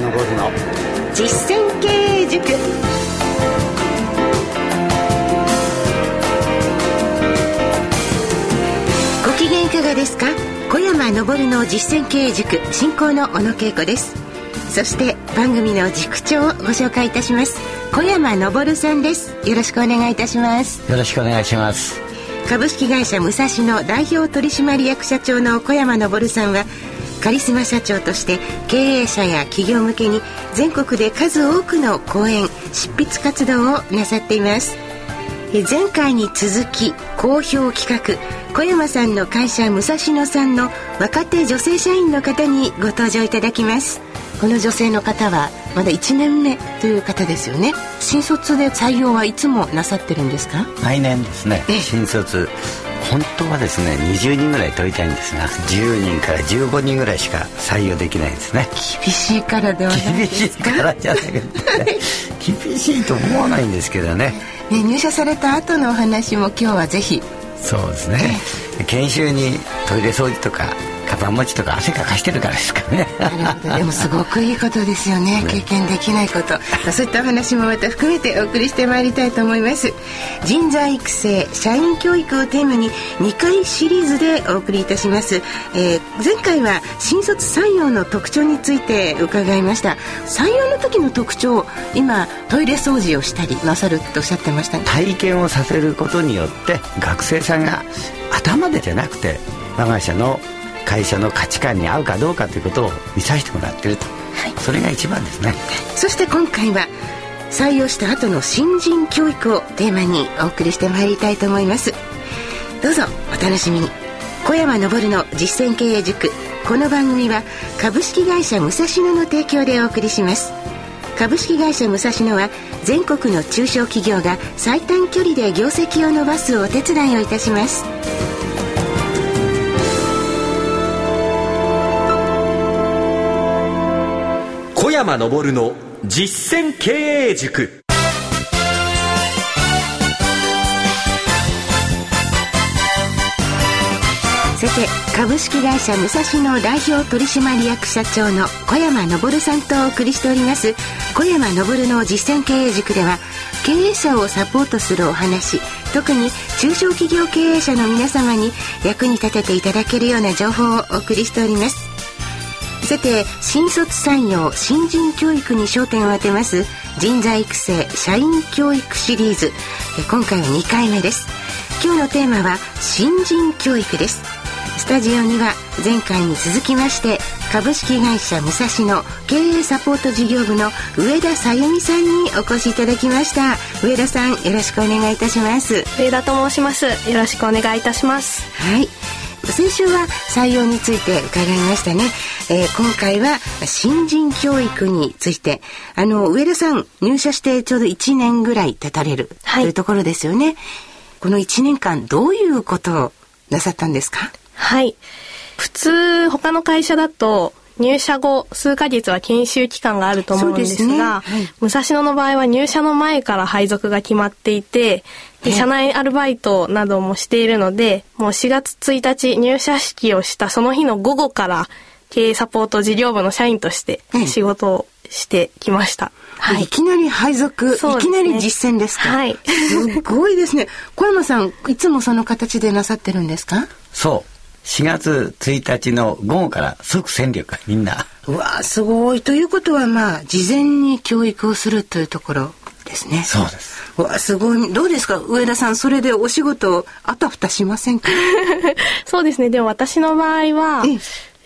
昇の。実践経営塾。ご機嫌いかがですか？小山昇の実践経営塾進行の小野恵子です。そして番組の塾長をご紹介いたします。小山昇さんです。よろしくお願いいたします。よろしくお願いします。株式会社武蔵野代表取締役社長の小山昇さんはカリスマ社長として経営者や企業向けに全国で数多くの講演執筆活動をなさっています。前回に続き好評企画小山さんの会社武蔵野さんの若手女性社員の方にご登場いただきます。この女性の方はまだ1年目という方ですよね。新卒で採用はいつもなさってるんですか？来年ですね。新卒本当はですね20人ぐらい取りたいんですが10人から15人ぐらいしか採用できないんですね。厳しいからではない厳しいからじゃなくて厳しいと思わないんですけどね。ね入社された後のお話も今日はぜひ。そうですね。研修にトイレ掃除とかカバン持ちとか汗かかしてるからですかねでもすごくいいことですよね経験できないことそういったお話もまた含めてお送りしてまいりたいと思います人材育成社員教育をテーマに2回シリーズでお送りいたします、えー、前回は新卒採用の特徴について伺いました採用の時の特徴今トイレ掃除をしたりなさるとおっしゃってました、ね、体験をさせることによって学生さんが頭でじゃなくて我が社の会社の価値観に合うかどうかということを見させてもらってると、はい、それが一番ですね。そして今回は採用した後の新人教育をテーマにお送りしてまいりたいと思います。どうぞお楽しみに。小山昇の実践経営塾。この番組は株式会社武蔵野の提供でお送りします。株式会社武蔵野は全国の中小企業が最短距離で業績を伸ばすお手伝いをいたします小山昇の実践経営塾。さて株式会社武蔵野代表取締役社長の小山昇さんとお送りしております。小山昇の実践経営塾では経営者をサポートするお話。特に中小企業経営者の皆様に役に立てていただけるような情報をお送りしております。さて新卒採用新人教育に焦点を当てます人材育成社員教育シリーズ。今回は2回目です。今日のテーマは新人教育です。スタジオには前回に続きまして株式会社武蔵野経営サポート事業部の上田さゆみさんにお越しいただきました。上田さんよろしくお願いいたします。上田と申します。よろしくお願いいたします。はい先週は採用について伺いましたね、えー、今回は新人教育について。あの上田さん入社してちょうど1年ぐらい経たれる、というところですよね。この1年間どういうことをなさったんですか？はい。普通他の会社だと入社後数ヶ月は研修期間があると思うんですが、ねはい、武蔵野の場合は入社の前から配属が決まっていて、で社内アルバイトなどもしているので、もう4月1日入社式をしたその日の午後から経営サポート事業部の社員として仕事をしてきました。はい、いきなり配属、ね、いきなり実践ですか？はい。すごいですね。小山さん、いつもその形でなさってるんですか？そう。4月1日の午後から即戦力 みんな。うわすごい。ということはまあ、事前に教育をするというところですね。そうです。うわすごい。どうですか？上田さん、それでお仕事あたふたしませんか？そうですね。でも私の場合は、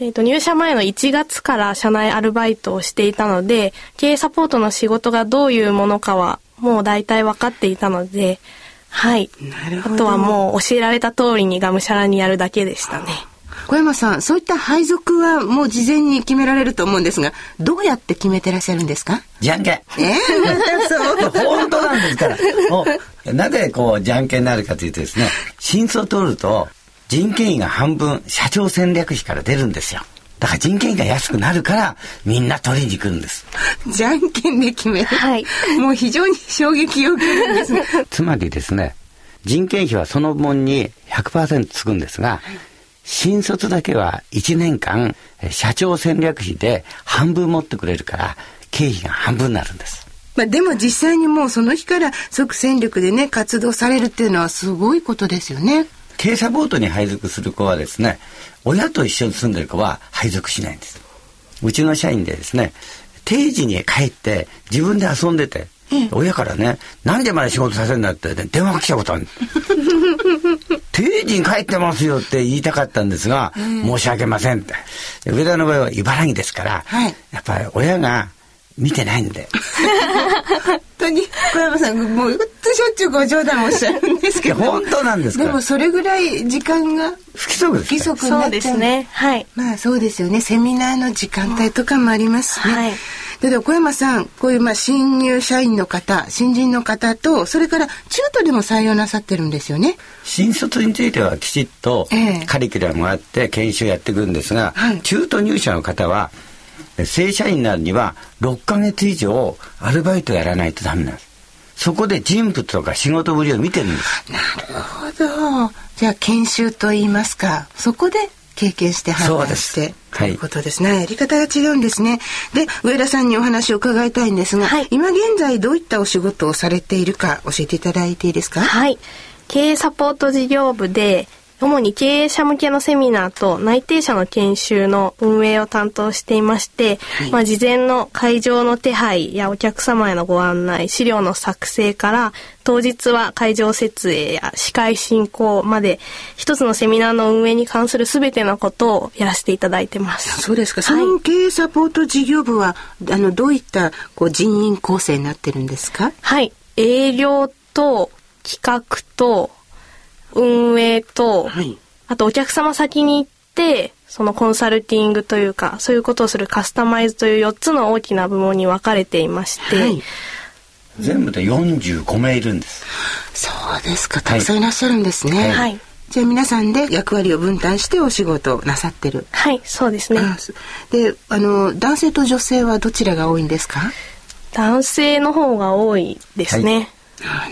えー、と入社前の1月から社内アルバイトをしていたので経営サポートの仕事がどういうものかはもう大体分かっていたのではい。なるほど。あとはもう教えられた通りにがむしゃらにやるだけでしたね。小山さん、そういった配属はもう事前に決められると思うんですが、どうやって決めてらっしゃるんですか？じゃんけん。え？えー、そう。本当なんですから。もう、なぜこう、じゃんけんになるかというとですね、新卒を取ると、人件費が半分、社長戦略費から出るんですよ。だから人件費が安くなるからみんな取りに来るんです。じゃんけんで決める。はい。もう非常に衝撃を受けるんです、つまりですね、人件費はその分に100%つくんですが、はい、新卒だけは1年間社長戦略費で半分持ってくれるから経費が半分になるんです。まあ、でも実際にもうその日から即戦力でね活動されるっていうのはすごいことですよね。経営サポートに配属する子はですね親と一緒に住んでる子は配属しないんです。うちの社員でですね定時に帰って自分で遊んでて親からね、なんでまで仕事させるんだって、ね、電話が来たことある。定時に帰ってますよって言いたかったんですが、申し訳ませんって。上田の場合は茨城ですから、はい、やっぱり親が見てないんで。本当に？小山さんもうしょっちゅうご冗談おっしゃるんですけど。本当なんですでもそれぐらい時間が不規則です不規則になっちゃう。そうですね。はい。まあそうですよね。セミナーの時間帯とかもありますね、はい。で小山さんこういうまあ新入社員の方新人の方とそれから中途でも採用なさってるんですよね。新卒についてはきちっとカリキュラムがあって研修やっていくんですが、ええ、中途入社の方は正社員になるには6ヶ月以上アルバイトやらないとダメなんです。そこで人物とか仕事ぶりを見てるんです。なるほど。じゃあ研修と言いますか、そこで経験して判断して。ということですね、はい、やり方が違うんですね。で、上田さんにお話を伺いたいんですが、はい、今現在どういったお仕事をされているか教えていただいていいですか？はい。経営サポート事業部で主に経営者向けのセミナーと内定者の研修の運営を担当していまして、はい、まあ、事前の会場の手配やお客様へのご案内、資料の作成から当日は会場設営や司会進行まで一つのセミナーの運営に関する全てのことをやらせていただいてます。そうですか。その経営サポート事業部は、あのどういったこう人員構成になってるんですか？はい、営業と企画と運営と、はい、あとお客様先に行って、そのコンサルティングというか、そういうことをするカスタマイズという4つの大きな部門に分かれていまして、はい、全部で45名いるんです。そうですか、たくさんいらっしゃるんですね。はい。じゃあ皆さんで役割を分担してお仕事をなさってる。はい、そうですね。で、あの男性と女性はどちらが多いんですか？男性の方が多いですね。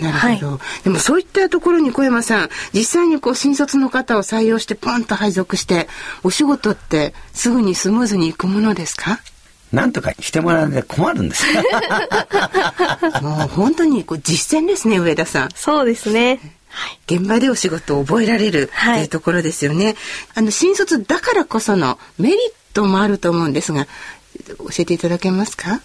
なるほど、はい、でもそういったところに小山さん実際にこう新卒の方を採用してポンと配属してお仕事ってすぐにスムーズにいくものですか？なんとかしてもらうで困るんです。もう本当にこう実践ですね上田さん。そうですね。現場でお仕事を覚えられるっていうところですよね、はい、あの新卒だからこそのメリットもあると思うんですが教えていただけますか？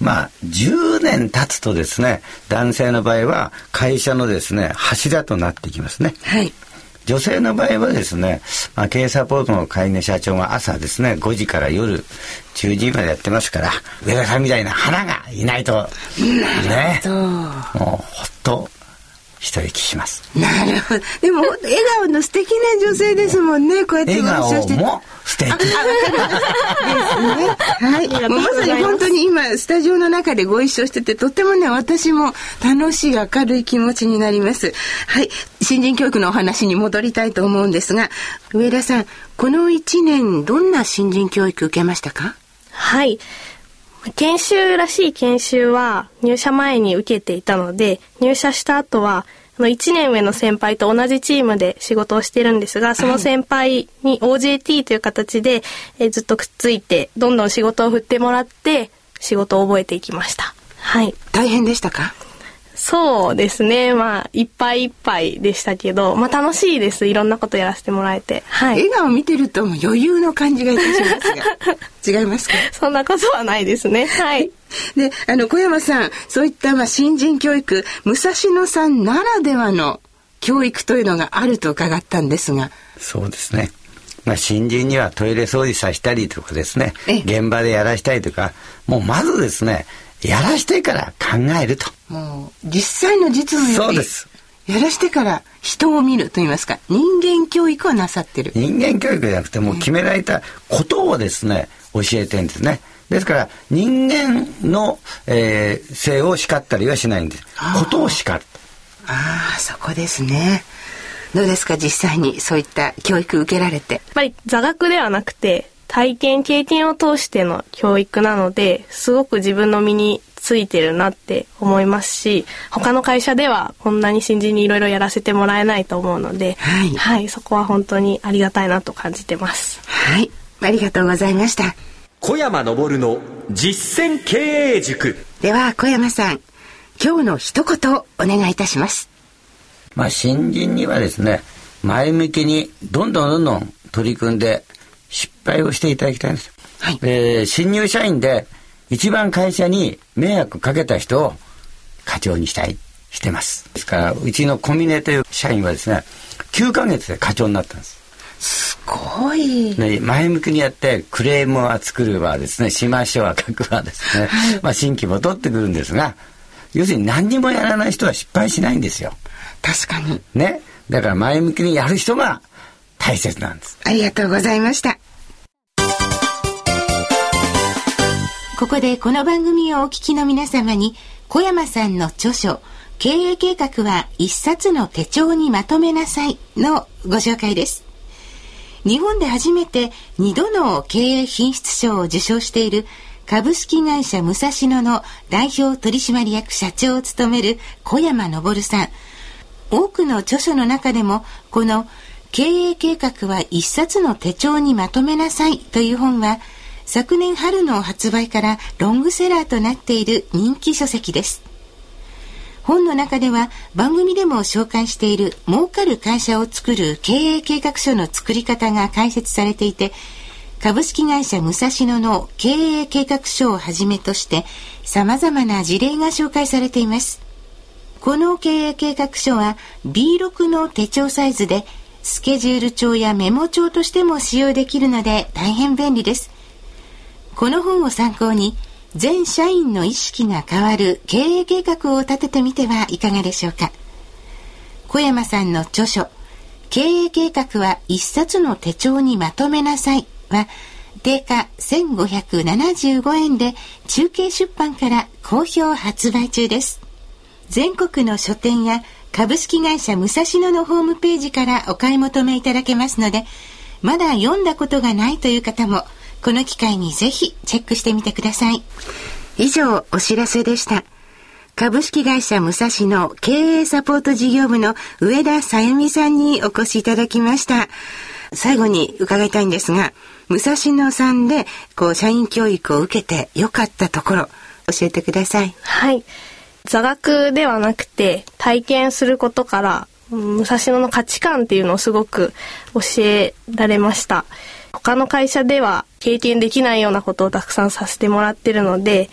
まあ、10年経つとですね、男性の場合は会社のですね、柱となっていきますね。はい。女性の場合はですね、まあ、経営サポートの会の社長が朝ですね、5時から夜10時までやってますから、上田さんみたいな花がいないと、ね、もうほっと一息します。なるほど。でも、笑顔の素敵な女性ですもんね。こうやって笑顔も素敵。ですね。はい。もうまさに本当に今、スタジオの中でご一緒してて、とってもね、私も楽しい明るい気持ちになります。はい。新人教育のお話に戻りたいと思うんですが、上田さん、この1年、どんな新人教育受けましたか？はい。研修らしい研修は入社前に受けていたので、入社した後は、1年上の先輩と同じチームで仕事をしてるんですが、その先輩に OJT という形で、えずっとくっついて、どんどん仕事を振ってもらって、仕事を覚えていきました。はい。大変でしたか？そうですね。まあ、いっぱいいっぱいでしたけど、まあ楽しいです。いろんなことやらせてもらえて。はい。笑顔見てると余裕の感じがいたしますが、違いますか？そんなことはないですね。はい。で、あの、小山さん、そういったまあ新人教育、武蔵野さんならではの教育というのがあると伺ったんですが。そうですね。まあ、新人にはトイレ掃除させたりとかですね、現場でやらしたいとか、もうまずですね、やらしてから考えると。もう実際の実務そうです。やらしてから人を見ると言いますか人間教育をなさってる。人間教育じゃなくてもう決められたことをですね教えてるんですね。ですから人間の、えー、性を叱ったりはしないんです。ことを叱る。ああそこですね。どうですか実際にそういった教育受けられて。やっぱり座学ではなくて体験経験を通しての教育なのですごく自分の身についてるなって思いますし他の会社ではこんなに新人にいろいろやらせてもらえないと思うので、はい、はい、そこは本当にありがたいなと感じてます。はい。ありがとうございました。小山昇の実践経営塾。では小山さん今日の一言お願いいたします。まあ新人にはですね前向きにどんどんどんどん取り組んで失敗をしていただきたいんです。よ、はい、えー、新入社員で一番会社に迷惑かけた人を課長にしたいしてます。ですからうちのコミネという社員はですね9ヶ月で課長になったんです。すごい、ね、前向きにやってクレームは作るわですね。しましょうは書くわですね、はい、まあ新規も取ってくるんですが要するに何にもやらない人は失敗しないんですよ。確かに。ね。だから前向きにやる人が大切なんですありがとうございましたここでこの番組をお聞きの皆様に小山さんの著書経営計画は一冊の手帳にまとめなさいのご紹介です。日本で初めて2度の経営品質賞を受賞している株式会社武蔵野の代表取締役社長を務める小山昇さん。多くの著書の中でもこの経営計画は一冊の手帳にまとめなさいという本は昨年春の発売からロングセラーとなっている人気書籍です。本の中では番組でも紹介している儲かる会社を作る経営計画書の作り方が解説されていて、株式会社武蔵野の経営計画書をはじめとして様々な事例が紹介されています。この経営計画書は B6 の手帳サイズでスケジュール帳やメモ帳としても使用できるので大変便利です。この本を参考に全社員の意識が変わる経営計画を立ててみてはいかがでしょうか小山さんの著書経営計画は一冊の手帳にまとめなさいは定価1575円で中継出版から好評発売中です全国の書店や株式会社武蔵野のホームページからお買い求めいただけますのでまだ読んだことがないという方もこの機会にぜひチェックしてみてください。以上、お知らせでした。株式会社武蔵野経営サポート事業部の上田さゆみさんにお越しいただきました。最後に伺いたいんですが、武蔵野さんでこう社員教育を受けて良かったところ教えてください。はい。座学ではなくて体験することから武蔵野の価値観っていうのをすごく教えられました。他の会社では経験できないようなことをたくさんさせてもらってるので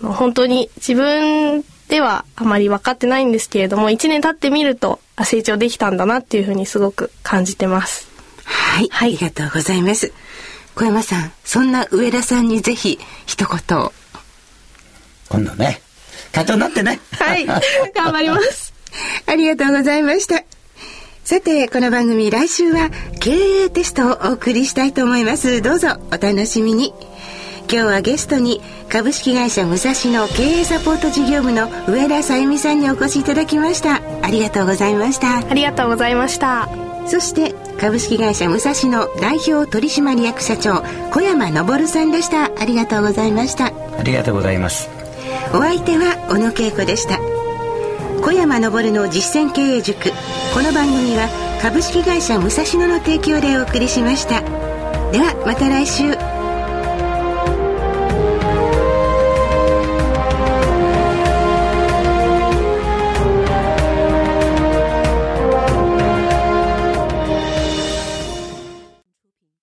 本当に自分ではあまり分かってないんですけれども1年経ってみると成長できたんだなっていうふうにすごく感じてます。はい、はい、ありがとうございます。小山さん、そんな上田さんにぜひ一言を。今度ね、課長になってね。はい、頑張ります。ありがとうございました。さて、この番組来週は経営テストをお送りしたいと思います。どうぞお楽しみに。今日はゲストに株式会社武蔵野経営サポート事業部の上田さゆみさんにお越しいただきました。ありがとうございました。ありがとうございました。そして株式会社武蔵野代表取締役社長小山昇さんでした。ありがとうございました。ありがとうございます。お相手は小野恵子でした。小山昇の実践経営塾。この番組は株式会社武蔵野の提供でお送りしました。ではまた来週。